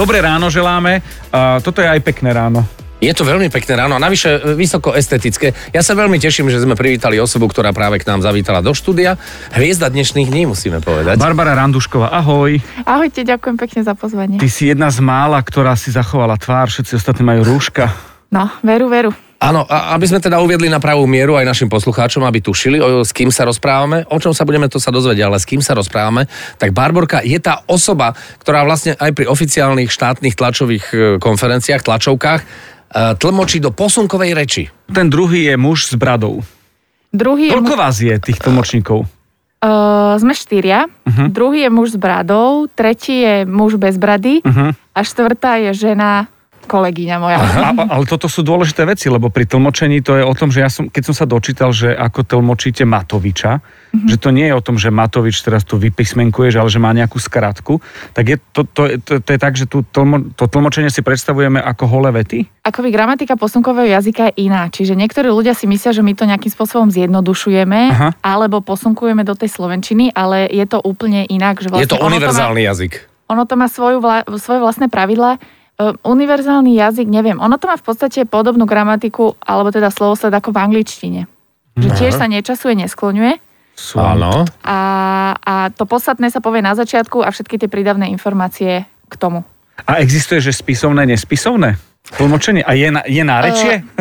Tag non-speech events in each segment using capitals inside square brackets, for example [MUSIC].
Dobré ráno želáme. Toto je aj pekné ráno. Je to veľmi pekné ráno a navyše e, vysoko estetické. Ja sa veľmi teším, že sme privítali osobu, ktorá práve k nám zavítala do štúdia. Hviezda dnešných dní, musíme povedať. Barbara Randušková, ahoj. Ahojte, ďakujem pekne za pozvanie. Ty si jedna z mála, ktorá si zachovala tvár, všetci ostatní majú rúška. No, veru, veru. Áno, a aby sme teda uviedli na pravú mieru aj našim poslucháčom, aby tušili, o, s kým sa rozprávame, o čom sa budeme, to sa dozvedieť, ale s kým sa rozprávame, tak Barborka je tá osoba, ktorá vlastne aj pri oficiálnych štátnych tlačových e, konferenciách, tlačovkách, e, tlmočí do posunkovej reči. Ten druhý je muž s bradou. Druhý je, Koľko mu- vás je tých tlmočníkov? uh, sme štyria, uh-huh. druhý je muž s bradou, tretí je muž bez brady Uh-huh. a štvrtá je žena kolegyňa moja. A, a- ale toto sú dôležité veci, lebo pri tlmočení to je o tom, že ja som, keď som sa dočítal, že ako tlmočíte Matoviča, mm-hmm. že to nie je o tom, že Matovič teraz tu vypísmenkuješ, ale že má nejakú skratku, tak je to, to, to, to je tak, že tu tlmo, to tlmočenie si predstavujeme ako holé vety? Akoby gramatika posunkového jazyka je iná. Čiže niektorí ľudia si myslia, že my to nejakým spôsobom zjednodušujeme Aha. alebo posunkujeme do tej slovenčiny, ale je to úplne inak. Že vlastne Je to ono univerzálny jazyk. má, ono to má svoju vla, svoje vlastné pravidlá. Univerzálny jazyk, neviem, ono to má v podstate podobnú gramatiku, alebo teda slovosled ako v angličtine. Že tiež sa nečasuje, neskloňuje. Sú. Áno. A, a to podstatné sa povie na začiatku a všetky tie prídavné informácie k tomu. A existuje, že spisovné, nespisovné? Tlmočenie? A je, na, je nárečie? [LAUGHS]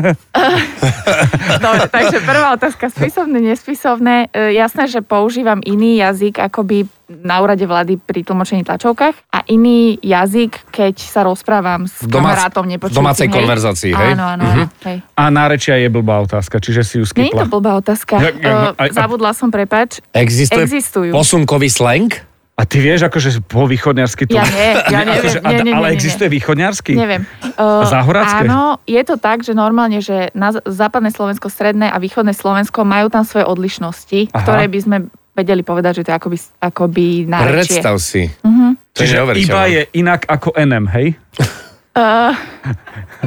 Dobre, takže prvá otázka, spisovné, nespisovné. E, jasné, že používam iný jazyk akoby na úrade vlády pri tlmočení tlačovkách a iný jazyk, keď sa rozprávam s V domác- kamarátom nepočujúcim. domácej hej? konverzácii, hej? Áno, áno, áno. Hej. A nárečia je blbá otázka, čiže si ju Nie je skipla. to blbá otázka. [LAUGHS] Ja- ja- no, E, aj- Zabudla som, prepač. Existuje Existujú. posunkový slang? A ty vieš, akože po východňarsky to... Ja nie, ja [LAUGHS] neviem. Akože, Nie, nie, nie, ale existuje východňarsky? Neviem. Uh, Záhoracké? Áno, je to tak, že normálne, že na západné Slovensko, stredné a východné Slovensko majú tam svoje odlišnosti, Aha. ktoré by sme vedeli povedať, že to je akoby, akoby nárečie. Predstav si. Mhm. To je Čiže iba je inak ako NM, hej? [LAUGHS] Uh,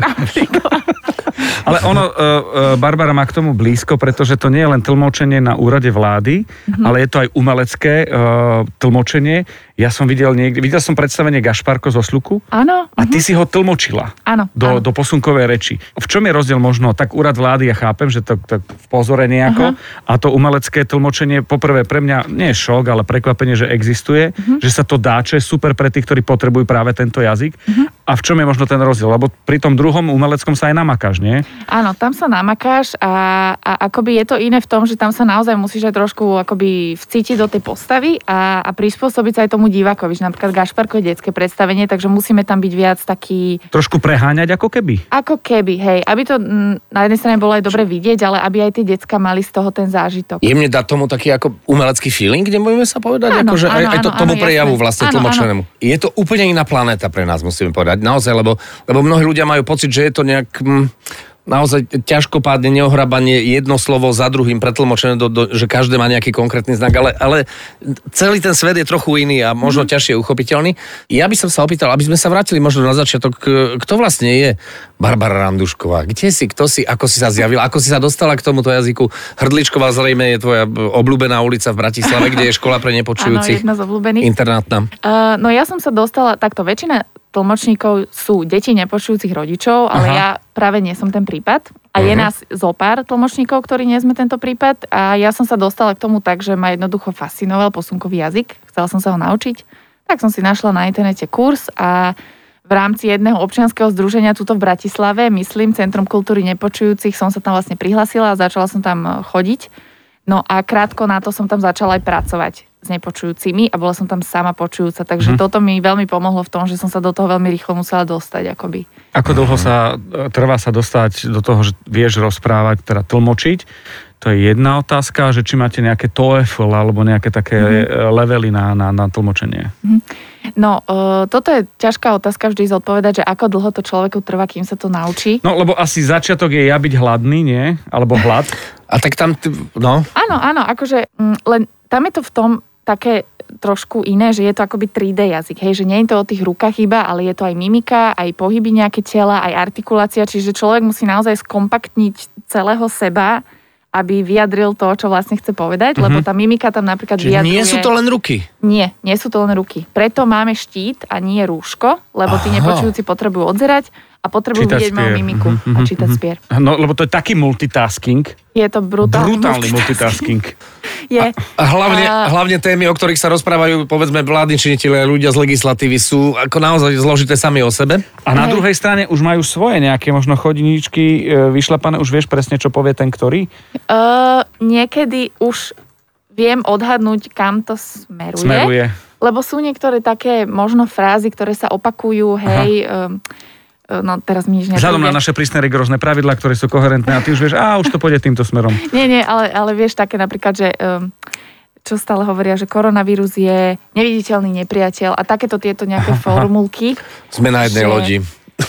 napríklad. Ale ono, uh, Barbara má k tomu blízko, pretože to nie je len tlmočenie na úrade vlády, Mhm. ale je to aj umelecké uh, tlmočenie. Ja som videl niekde, videl som predstavenie Gašparko zo Sluku Áno, a ty si ho tlmočila áno. do, áno. do posunkovej reči. V čom je rozdiel možno? Tak úrad vlády, ja chápem, že to, to v pozore nejako, a to umelecké tlmočenie, poprvé pre mňa nie je šok, ale prekvapenie, že existuje, že sa to dá, čo je super pre tých, ktorí potrebujú práve tento jazyk. A v čom je možno ten rozdiel? Lebo pri tom druhom umeleckom sa aj namakáš, nie? Áno, tam sa namakáš a, a akoby je to iné v tom, že tam sa naozaj musíš aj trošku akoby vcítiť do tej postavy a, a prispôsobiť sa aj tomu divákovi. Že napríklad Gašparko je detské predstavenie, takže musíme tam byť viac taký Trošku preháňať ako keby. Ako keby, hej, aby to mm, na jednej strane bolo aj dobre vidieť, ale aby aj tie decka mali z toho ten zážitok. Jemne dá tomu taký ako umelecký feeling, kde môžeme sa povedať, Áno, akože aj, áno, aj to, áno, tomu áno, prejavu jasné. vlastne Áno, tlmočenému. Je to úplne iná planéta pre nás, musíme povedať. Naozaj, lebo, lebo mnohí ľudia majú pocit, že je to nejak... Hm, naozaj ťažkopádne, neohrabanie, jedno slovo za druhým pretlmočené, do, do, že každé má nejaký konkrétny znak, ale, ale celý ten svet je trochu iný a možno mm-hmm. ťažšie uchopiteľný. Ja by som sa opýtal, aby sme sa vrátili možno na začiatok, k- kto vlastne je Barbara Randušková? Kde si, kto si, ako si sa zjavila, ako si sa dostala k tomuto jazyku? Hrdličková zrejme je tvoja obľúbená ulica v Bratislave, kde je škola pre [LAUGHS] Áno, nepočujúcich. jedna z obľúbených. Internátna. Uh, no ja som sa dostala, takto väčšina tlmočníkov sú deti nepočujúcich rodičov, ale Aha. ja práve nie som ten prípad. A je Mhm. nás zo pár tlmočníkov, ktorí nie sme tento prípad. A ja som sa dostala k tomu tak, že ma jednoducho fascinoval posunkový jazyk. Chcela som sa ho naučiť. Tak som si našla na internete kurz a v rámci jedného občianskeho združenia tuto v Bratislave, myslím, Centrum kultúry nepočujúcich, som sa tam vlastne prihlasila a začala som tam eh, chodiť. No a krátko na to som tam začala aj pracovať s nepočujúcimi a bola som tam sama počujúca, takže Mhm. toto mi veľmi pomohlo v tom, že som sa do toho veľmi rýchlo musela dostať, akoby. Ako dlho sa e, trvá sa dostať do toho, že vieš rozprávať, teda tlmočiť? To je jedna otázka, že či máte nejaké TOEFL alebo nejaké také mm-hmm. levely na, na, na tlmočenie. No, uh, toto je ťažká otázka vždy zodpovedať, že ako dlho to človeku trvá, kým sa to naučí. No, lebo asi začiatok je ja byť hladný, nie? Alebo hlad. A tak tam, no, Áno, áno, akože mm, len tam je to v tom také trošku iné, že je to akoby 3D jazyk, hej, že nie je to o tých rukách iba, ale je to aj mimika, aj pohyby nejaké tela, aj artikulácia, čiže človek musí naozaj skompaktniť celého seba aby vyjadril to, čo vlastne chce povedať, mm-hmm. lebo tá mimika tam napríklad Čiže vyjadruje... nie sú to len ruky. Nie, nie sú to len ruky. Preto máme štít a nie rúško, lebo tí Aha. nepočujúci potrebujú odzerať a potrebujú Čítať vidieť moju mimiku Mhm, a mhm, čítať mhm. spier. No, lebo to je taký multitasking. Je to brutálny, Brutálny multitasking. [LAUGHS] Je. A hlavne, A- hlavne témy, o ktorých sa rozprávajú, povedzme, vládni činiteľe, ľudia z legislatívy sú ako naozaj zložité sami o sebe. A na Hej. druhej strane už majú svoje nejaké možno chodiničky e, vyšlapané, už vieš presne, čo povie ten, ktorý Uh, niekedy už viem odhadnúť, kam to smeruje. smeruje. Lebo sú niektoré také možno frázy, ktoré sa opakujú, hej, um, no teraz mi nič Vzhľadom na naše prísne rigorozné pravidlá, ktoré sú koherentné a ty už vieš, a už to pôjde týmto smerom. Nie, nie, ale, ale vieš také napríklad, že um, čo stále hovoria, že koronavírus je neviditeľný nepriateľ a takéto tieto nejaké [LAUGHS] formulky. Sme na jednej Že- lodi.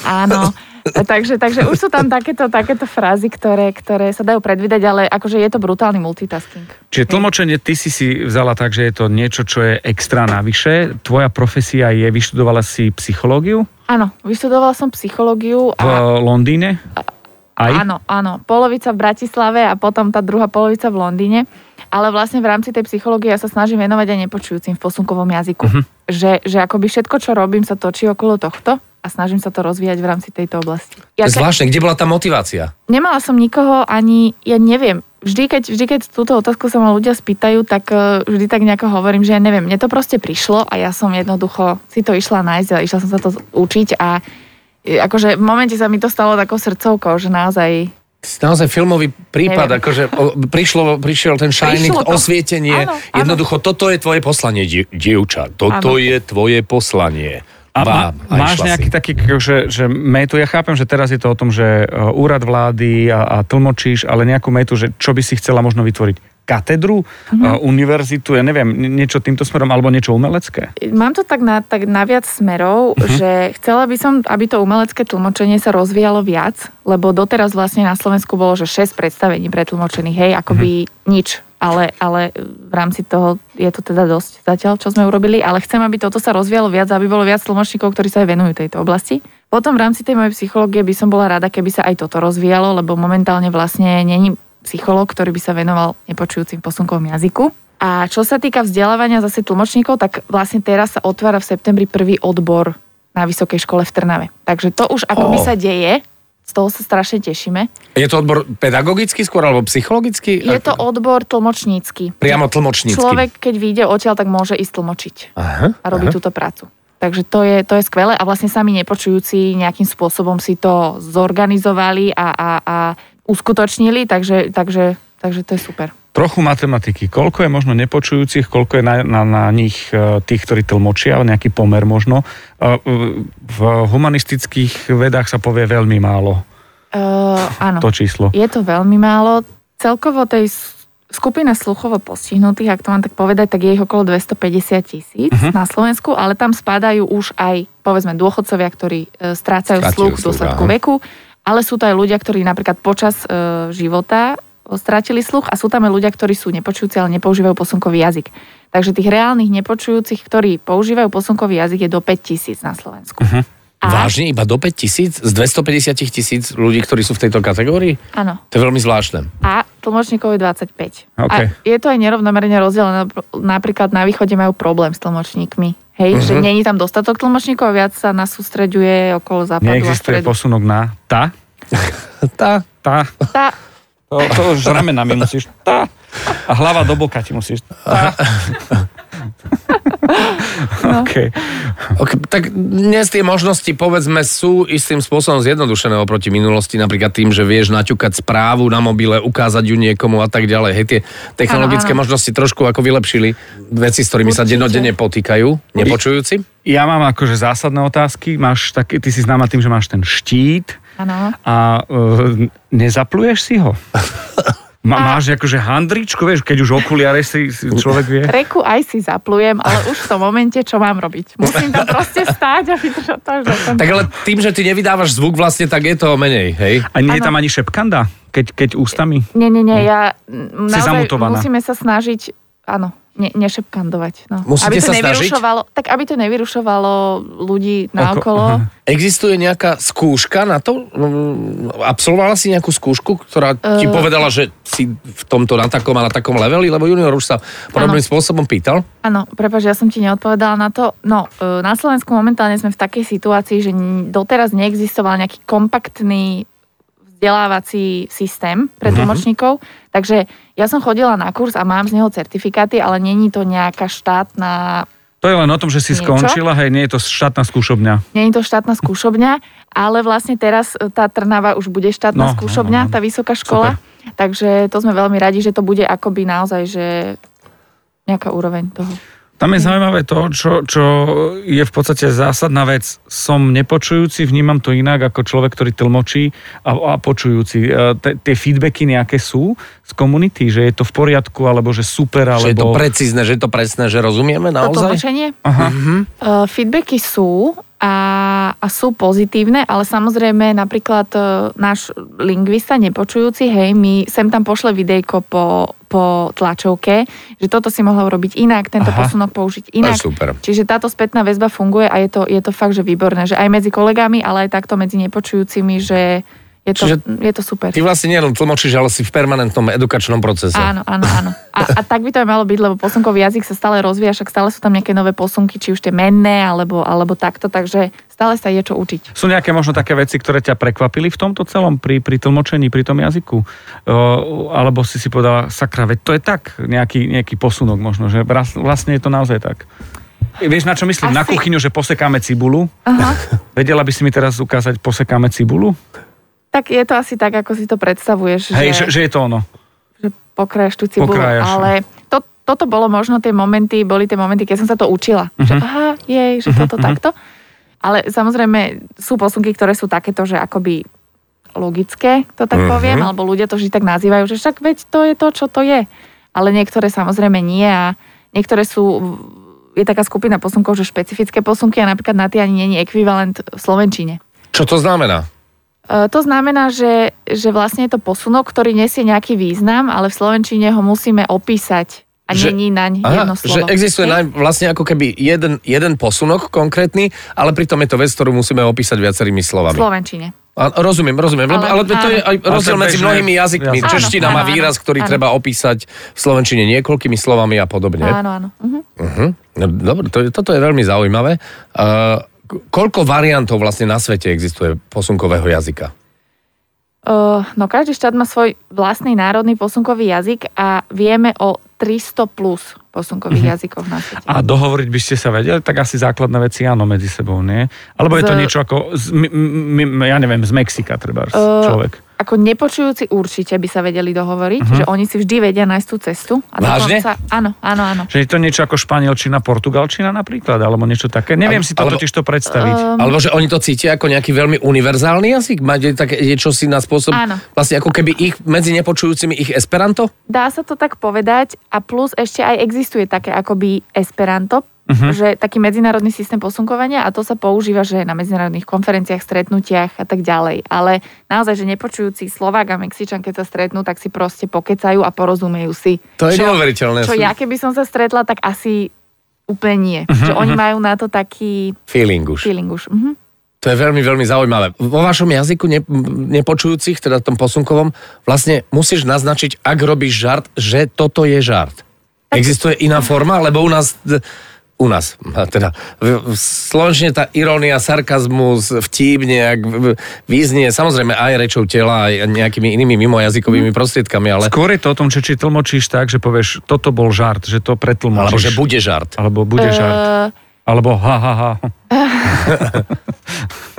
Áno. [LAUGHS] takže, takže už sú tam takéto, takéto frázy, ktoré, ktoré sa dajú predvídať, ale akože je to brutálny multitasking. Čiže tlmočenie ty si si vzala tak, že je to niečo, čo je extra navyše. Tvoja profesia je, vyštudovala si psychológiu Áno, vyštudovala som psychológiu v a Londýne? Aj? Áno, áno. Polovica v Bratislave a potom tá druhá polovica v Londýne. Ale vlastne v rámci tej psychológie ja sa snažím venovať aj nepočujúcim v posunkovom jazyku. Mhm. Že, že akoby všetko, čo robím, sa točí okolo tohto a snažím sa to rozvíjať v rámci tejto oblasti. Ja Zvláštne, kde bola tá motivácia? nemala som nikoho ani, ja neviem, vždy keď, vždy keď túto otázku sa ma ľudia spýtajú, tak eh, vždy tak nejako hovorím, že ja neviem, mne to proste prišlo a ja som jednoducho si to išla nájsť a išla som sa to učiť a eh, akože v momente sa mi to stalo takou srdcovkou, že naozaj naozaj filmový prípad, Neviem. akože o, prišlo, prišiel ten Shining, Prišlo to. osvietenie. Áno, áno. Jednoducho, toto je tvoje poslanie, di- dievča. Toto Áno. je tvoje poslanie. A má, máš išla nejaký si. taký, že, že metu, ja chápem, že teraz je to o tom, že e, úrad vlády a, a tlmočíš, ale nejakú metu, že čo by si chcela možno vytvoriť? Katedru, Mhm. uh univerzitu, ja neviem, ni- niečo týmto smerom, alebo niečo umelecké? Mám to tak na, tak na viac smerov, uh-huh. že chcela by som, aby to umelecké tlmočenie sa rozvíjalo viac, lebo doteraz vlastne na Slovensku bolo, že 6 predstavení pretlmočených, hej, akoby uh-huh. nič. Ale, ale v rámci toho je to teda dosť zatiaľ, čo sme urobili, ale chcem, aby toto sa rozvíjalo viac, aby bolo viac tlmočníkov, ktorí sa aj venujú tejto oblasti. Potom v rámci tej mojej psychológie by som bola rada, keby sa aj toto rozvíjalo, lebo momentálne vlastne není psychológ, ktorý by sa venoval nepočujúcim v posunkovom jazyku. A čo sa týka vzdelávania zase tlmočníkov, tak vlastne teraz sa otvára v septembri prvý odbor na Vysokej škole v Trnave. Takže to už akoby Oh. sa deje, toho sa strašne tešíme. Je to odbor pedagogický skôr, alebo psychologický? Je to odbor tlmočnícky. Priamo tlmočnícky. Človek, keď vyjde odtiaľ, tak môže ísť tlmočiť Aha, a robiť aha. túto prácu. Takže to je, to je skvelé a vlastne sami nepočujúci nejakým spôsobom si to zorganizovali a, a, a uskutočnili, takže, takže, takže to je super. Trochu matematiky. Koľko je možno nepočujúcich, koľko je na, na, na nich e, tých, ktorí tlmočia, nejaký pomer možno. E, V humanistických vedách sa povie veľmi málo Uh, áno. to číslo. Je to veľmi málo. Celkovo tej s- skupine sluchovo postihnutých, ak to mám tak povedať, tak je ich okolo 250 tisíc uh-huh. na Slovensku, ale tam spadajú už aj, povedzme, dôchodcovia, ktorí e, strácajú Strácajú sluch v dôsledku veku, ale sú to aj ľudia, ktorí napríklad počas e, života strátili sluch a sú tam aj ľudia, ktorí sú nepočujúci, ale nepoužívajú posunkový jazyk. Takže tých reálnych nepočujúcich, ktorí používajú posunkový jazyk, je do 5 tisíc na Slovensku. Uh-huh. A, Vážne iba do 5 tisíc? Z 250 tisíc ľudí, ktorí sú v tejto kategórii? áno. To je veľmi zvláštne. a tlmočníkov je 25. OK. A je to aj nerovnomerne rozdelené. Napríklad na východe majú problém s tlmočníkmi. Hej, uh-huh. že Mhm. není tam dostatok tlmočníkov, viac sa nás sústreďuje okolo západu Neexistuje posunok na tá, Tá. tá, Tá, to, to už ramenami musíš tá a hlava do boka ti musíš tá. No. OK. Okay, tak dnes tie možnosti, povedzme, sú istým spôsobom zjednodušené oproti minulosti, napríklad tým, že vieš naťukať správu na mobile, ukázať ju niekomu a tak ďalej. Hej, tie technologické Áno, áno. možnosti trošku ako vylepšili veci, s ktorými sa Určite. dennodenne potýkajú, nepočujúci. Ja mám akože zásadné otázky. Máš taký, ty si známa tým, že máš ten štít áno. a uh, nezapluješ si ho? [LAUGHS] Ma, máš akože handričko, vieš, keď už okuliare si, si človek vie. Reku aj si zaplujem, ale už v tom momente, čo mám robiť. Musím tam proste stáť a vydržať to až do konca. Tak ale tým, že ty nevydávaš zvuk vlastne, tak je to menej, hej? A nie je tam ani šepkanda, keď, keď ústami? Nie, nie, nie, ja mm, naozaj zamutovaná. musíme sa snažiť, áno, ne, nešepkandovať. No. Musíte aby to sa snažiť? nevyrušovalo, Tak aby to nevyrušovalo ľudí Oko- naokolo. aha. Existuje nejaká skúška na to? Mm, Absolvovala si nejakú skúšku, ktorá ti Eh. povedala, že si v tomto na takom a na takom leveli? Lebo junior už sa podobným spôsobom pýtal. Áno, prepáč, ja som ti neodpovedala na to. No, e, na Slovensku momentálne sme v takej situácii, že doteraz neexistoval nejaký kompaktný vzdelávací systém pre Mhm. tlmočníkov, takže ja som chodila na kurz a mám z neho certifikáty, ale není to nejaká štátna To je len o tom, že si Niečo? skončila, hej, nie je to štátna skúšobňa. Není to štátna skúšobňa, ale vlastne teraz e, tá Trnava už bude štátna No, skúšobňa, no, no. tá vysoká škola. Takže to sme veľmi radi, že to bude akoby naozaj, že nejaká úroveň toho. Tam je zaujímavé to, čo, čo je v podstate zásadná vec. Som nepočujúci, vnímam to inak ako človek, ktorý tlmočí a, a počujúci. E, te- Tie feedbacky nejaké sú z komunity, že je to v poriadku, alebo že super, alebo... Že je to precízne, že je to presné, že rozumieme To naozaj? tlmočenie? Aha. Uh, feedbacky sú a, a sú pozitívne, ale samozrejme napríklad uh, náš lingvista nepočujúci, hej, mi sem tam pošle videjko po, po tlačovke, že toto si mohla urobiť inak, tento Aha. posunok použiť To je inak. super. Čiže táto spätná väzba funguje a je to, je to fakt, že výborné, že aj medzi kolegami, ale aj takto medzi nepočujúcimi, že je to, Čiže je to super. Ty vlastne nielen tlmočíš, ale si v permanentnom edukačnom procese. Áno, áno, áno. A, a tak by to aj malo byť, lebo posunkový jazyk sa stále rozvíja, však stále sú tam nejaké nové posunky, či už tie menné, alebo, alebo takto, takže stále sa je čo učiť. Sú nejaké možno také veci, ktoré ťa prekvapili v tomto celom, pri, pri tlmočení, pri tom jazyku? O, alebo si si povedala, sakra, veď to je tak, nejaký, nejaký posunok možno, že vlastne je to naozaj tak. Vieš, na čo myslím? Na Asi- kuchyňu, že posekáme cibulu. Aha. Vedela by si mi teraz ukázať, posekáme cibulu? Tak je to asi tak, ako si to predstavuješ, Hej, že, že, je to ono. že pokrájaš tú cibulu, Pokrájaš, no. ale to, toto bolo možno tie momenty, boli tie momenty, keď som sa to učila. Mhm. Že aha, jej, že toto takto. Ale samozrejme sú posunky, ktoré sú takéto, že akoby logické, to tak Mhm. poviem, alebo ľudia to vždy tak nazývajú, že však veď to je to, čo to je. Ale niektoré samozrejme nie a niektoré sú, je taká skupina posunkov, že špecifické posunky a napríklad na tie ani není ekvivalent v Slovenčine. Čo to znamená? E, To znamená, že, že vlastne je to posunok, ktorý nesie nejaký význam, ale v Slovenčine ho musíme opísať a Že- není naň Aha, jedno že slovo. existuje Hej? naj, vlastne ako keby jeden, jeden posunok konkrétny, ale pritom je to vec, ktorú musíme opísať viacerými V slovami. Slovenčine. A, rozumiem, rozumiem, ale, ale to je aj rozdiel medzi mnohými jazykmi. Áno, Čeština áno, má výraz, ktorý áno. treba opísať v slovenčine niekoľkými slovami a podobne. Áno, áno. Mhm. Uh-huh. No, dobre, to, je- toto je veľmi zaujímavé. Uh, koľko variantov vlastne na svete existuje posunkového jazyka? Uh, no každý štát má svoj vlastný národný posunkový jazyk a vieme o 300 plus posunkových jazykoch na svete. A dohovoriť by ste sa vedeli, tak asi základné veci áno medzi sebou, nie? Alebo je to niečo ako, z, m, m, ja neviem, z Mexika treba Eh, človek. Ako nepočujúci určite by sa vedeli dohovoriť, Mhm. že oni si vždy vedia nájsť tú cestu. A Vážne? dokonca- Áno, áno, áno. Že je to niečo ako španielčina, portugalčina napríklad, alebo niečo také. Neviem Al- si to alebo- totiž to predstaviť. Um, Alebo že oni to cítia ako nejaký veľmi univerzálny jazyk? Máte také niečo si na spôsob, Áno. vlastne ako keby ich medzi nepočujúcimi ich esperanto? Dá sa to tak povedať a plus ešte aj existuje také akoby Esperanto, Mhm. že taký medzinárodný systém posunkovania a to sa používa, že na medzinárodných konferenciách, stretnutiach a tak ďalej. Ale naozaj, že nepočujúci Slovák a Mexičan, keď sa stretnú, tak si proste pokecajú a porozumejú si. To je Čo- neuveriteľné. Čo ja keby som sa stretla, tak asi úplne nie. Že oni majú na to taký Feeling už. feeling už. Mhm. To je veľmi, veľmi zaujímavé. Vo vašom jazyku ne, nepočujúcich, teda tom posunkovom, vlastne musíš naznačiť, ak robíš žart, že toto je žart. Existuje iná forma, lebo u nás... U nás, a teda slovenčine tá irónia, sarkazmus, vtip nejak význie, samozrejme aj rečou tela, aj nejakými inými mimojazykovými prostriedkami, ale Skôr je to o tom, že či tlmočíš tak, že povieš, toto bol žart, že to pretlmočíš. alebo že bude žart. Alebo bude žart. Eh, Alebo [LAUGHS] ha, ha, ha.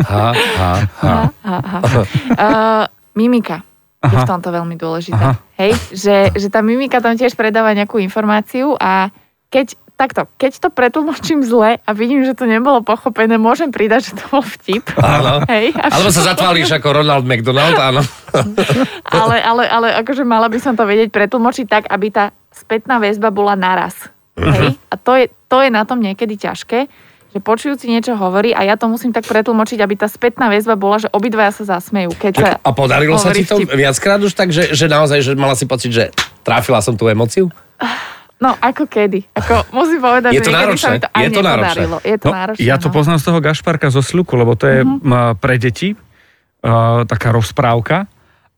Ha, ha, ha. Aha, aha. Uh, mimika je v tomto veľmi dôležitá. Aha. Hej, že, že tá mimika tam tiež predáva nejakú informáciu a keď takto, keď to pretlmočím zle a vidím, že to nebolo pochopené, môžem pridať, že to bol vtip. Áno. Hej, Alebo sa zatváriš ako Ronald McDonald, áno. [LAUGHS] ale, ale, ale akože mala by som to vedieť pretlmočiť tak, aby tá spätná väzba bola naraz. Hej? A to je, to je na tom niekedy ťažké, že počujúci niečo hovorí a ja to musím tak pretlmočiť, aby tá spätná väzba bola, že obidvaja sa zasmejú. Keď sa A podarilo sa ti to vtip. viackrát už tak, že, že naozaj, že mala si pocit, že tráfila som tú emociu? [SIGHS] No, ako kedy. Ako, musím povedať, Je to že niekedy sa náročné? mi to aj Je to náročné? Je to No, náročné. ja to no. poznám z toho Gašparka zo Sluku, lebo to je mm-hmm. pre deti uh, taká rozprávka,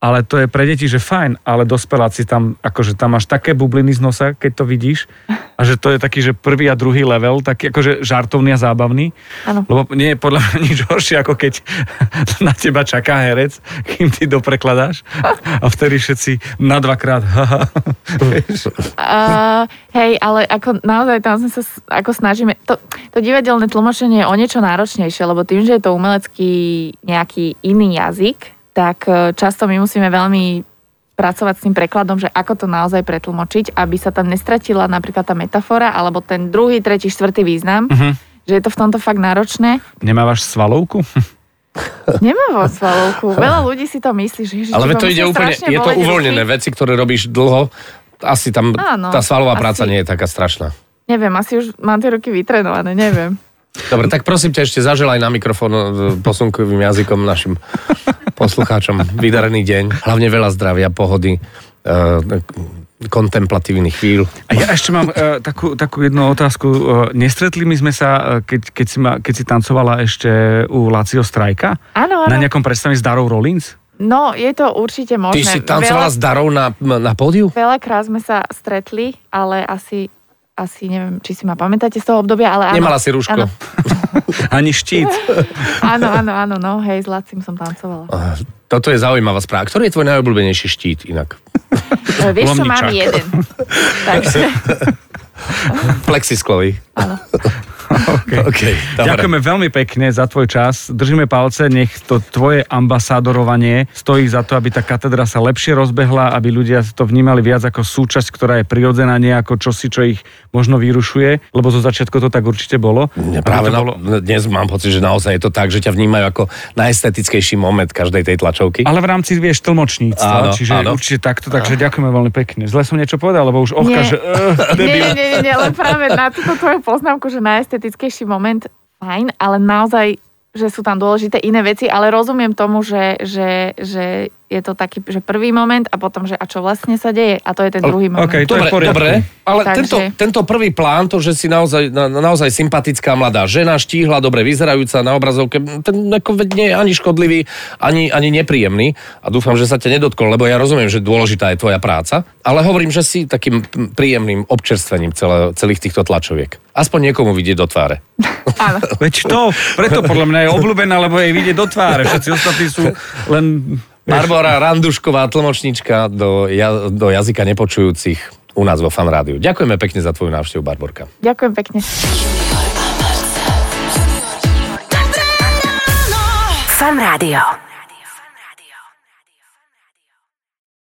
ale to je pre deti, že fajn, ale dospeláci tam, akože tam máš také bubliny z nosa, keď to vidíš, a že to je taký, že prvý a druhý level, taký akože žartovný a zábavný, Áno. lebo nie je podľa mňa [LAUGHS] nič horšie, ako keď [LAUGHS] na teba čaká herec, kým ty doprekladáš a vtedy všetci na dvakrát? Uh, [LAUGHS] hej, ale ako naozaj tam sme sa ako snažíme, to, to divadelné tlmočenie je o niečo náročnejšie, lebo tým, že je to umelecký nejaký iný jazyk, tak e, často my musíme veľmi pracovať s tým prekladom, že ako to naozaj pretlmočiť, aby sa tam nestratila napríklad tá metafora, alebo ten druhý, tretí, štvrtý význam, Mhm. že je to v tomto fakt náročné. Nemávaš svalovku? [LAUGHS] Nemá vo svalovku. Veľa ľudí si to myslí, že ježiš, Ale to ide úplne, je to uvoľnené. ruky. Veci, ktoré robíš dlho, asi tam Áno, tá svalová asi. práca nie je taká strašná. Neviem, asi už mám tie ruky vytrenované, neviem. Dobre, tak prosím ťa ešte zaželaj na mikrofón e, posunkovým jazykom našim poslucháčom. Vydarený deň, hlavne veľa zdravia, pohody, e, kontemplatívnych chvíľ. A ja ešte mám uh, takú, takú jednu otázku. Uh, nestretli my sme sa, uh, keď, keď, si ma, keď si tancovala ešte u Lacio Strajka? Áno, Na áno. nejakom predstavení s Darou Rollins? No, je to určite Ty možné. si tancovala s Darou na, na pódiu? Veľakrát sme sa stretli, ale asi, asi neviem, či si ma pamätáte z toho obdobia, ale áno. Nemala si rúško. Áno, [LAUGHS] Ani štít. [LAUGHS] áno, áno, áno, no, hej, s Lacim som tancovala. Toto je zaujímavá správa. Ktorý je tvoj najobľúbenejší štít inak? E, [LAUGHS] Vieš, čo mám jeden. Takže, Plexisklový. áno. Okay. [LAUGHS] OK, dobre. Ďakujeme veľmi pekne za tvoj čas. Držíme palce, nech to tvoje ambasádorovanie stojí za to, aby tá katedra sa lepšie rozbehla, aby ľudia to vnímali viac ako súčasť, ktorá je prirodzená, nie ako čosi, čo ich možno vyrušuje, lebo zo začiatku to tak určite bolo. Aby práve to na, bolo... dnes mám pocit, že naozaj je to tak, že ťa vnímajú ako najestetickejší moment každej tej tlačovky. Ale v rámci, vieš, tlmočníctva, Áno, čiže áno. určite takto, takže ďakujeme veľmi pekne. Zle som niečo povedal, lebo už ohka, Nie. [LAUGHS] že... Uh, Nie, nie, nie, nie, nie, len práve na túto tvoju poznámku, že najestetickejší moment, fajn, ale naozaj, že sú tam dôležité iné veci, ale rozumiem tomu, že, že, že je to taký, že prvý moment a potom, že a čo vlastne sa deje a to je ten druhý moment. okej. to je Dobre, poriadku. dobre, ale Takže- tento, tento prvý plán, to, že si naozaj, na, naozaj sympatická mladá žena, štíhla, dobre vyzerajúca na obrazovke, ten ako nie je ani škodlivý, ani, ani nepríjemný a dúfam, že sa ťa nedotkol, lebo ja rozumiem, že dôležitá je tvoja práca, ale hovorím, že si takým príjemným občerstvením celé, celých týchto tlačoviek. Aspoň niekomu vidieť do tváre. [LAUGHS] Áno. Veď to, preto podľa mňa je obľúbená, lebo jej vidie do tváre. Všetci ostatní sú len... Barbara Randušková, tlmočníčka do, ja, do jazyka nepočujúcich u nás vo Fan Rádiu. Ďakujeme pekne za tvoju návštevu, Barborka. Ďakujem pekne. Fan Rádio.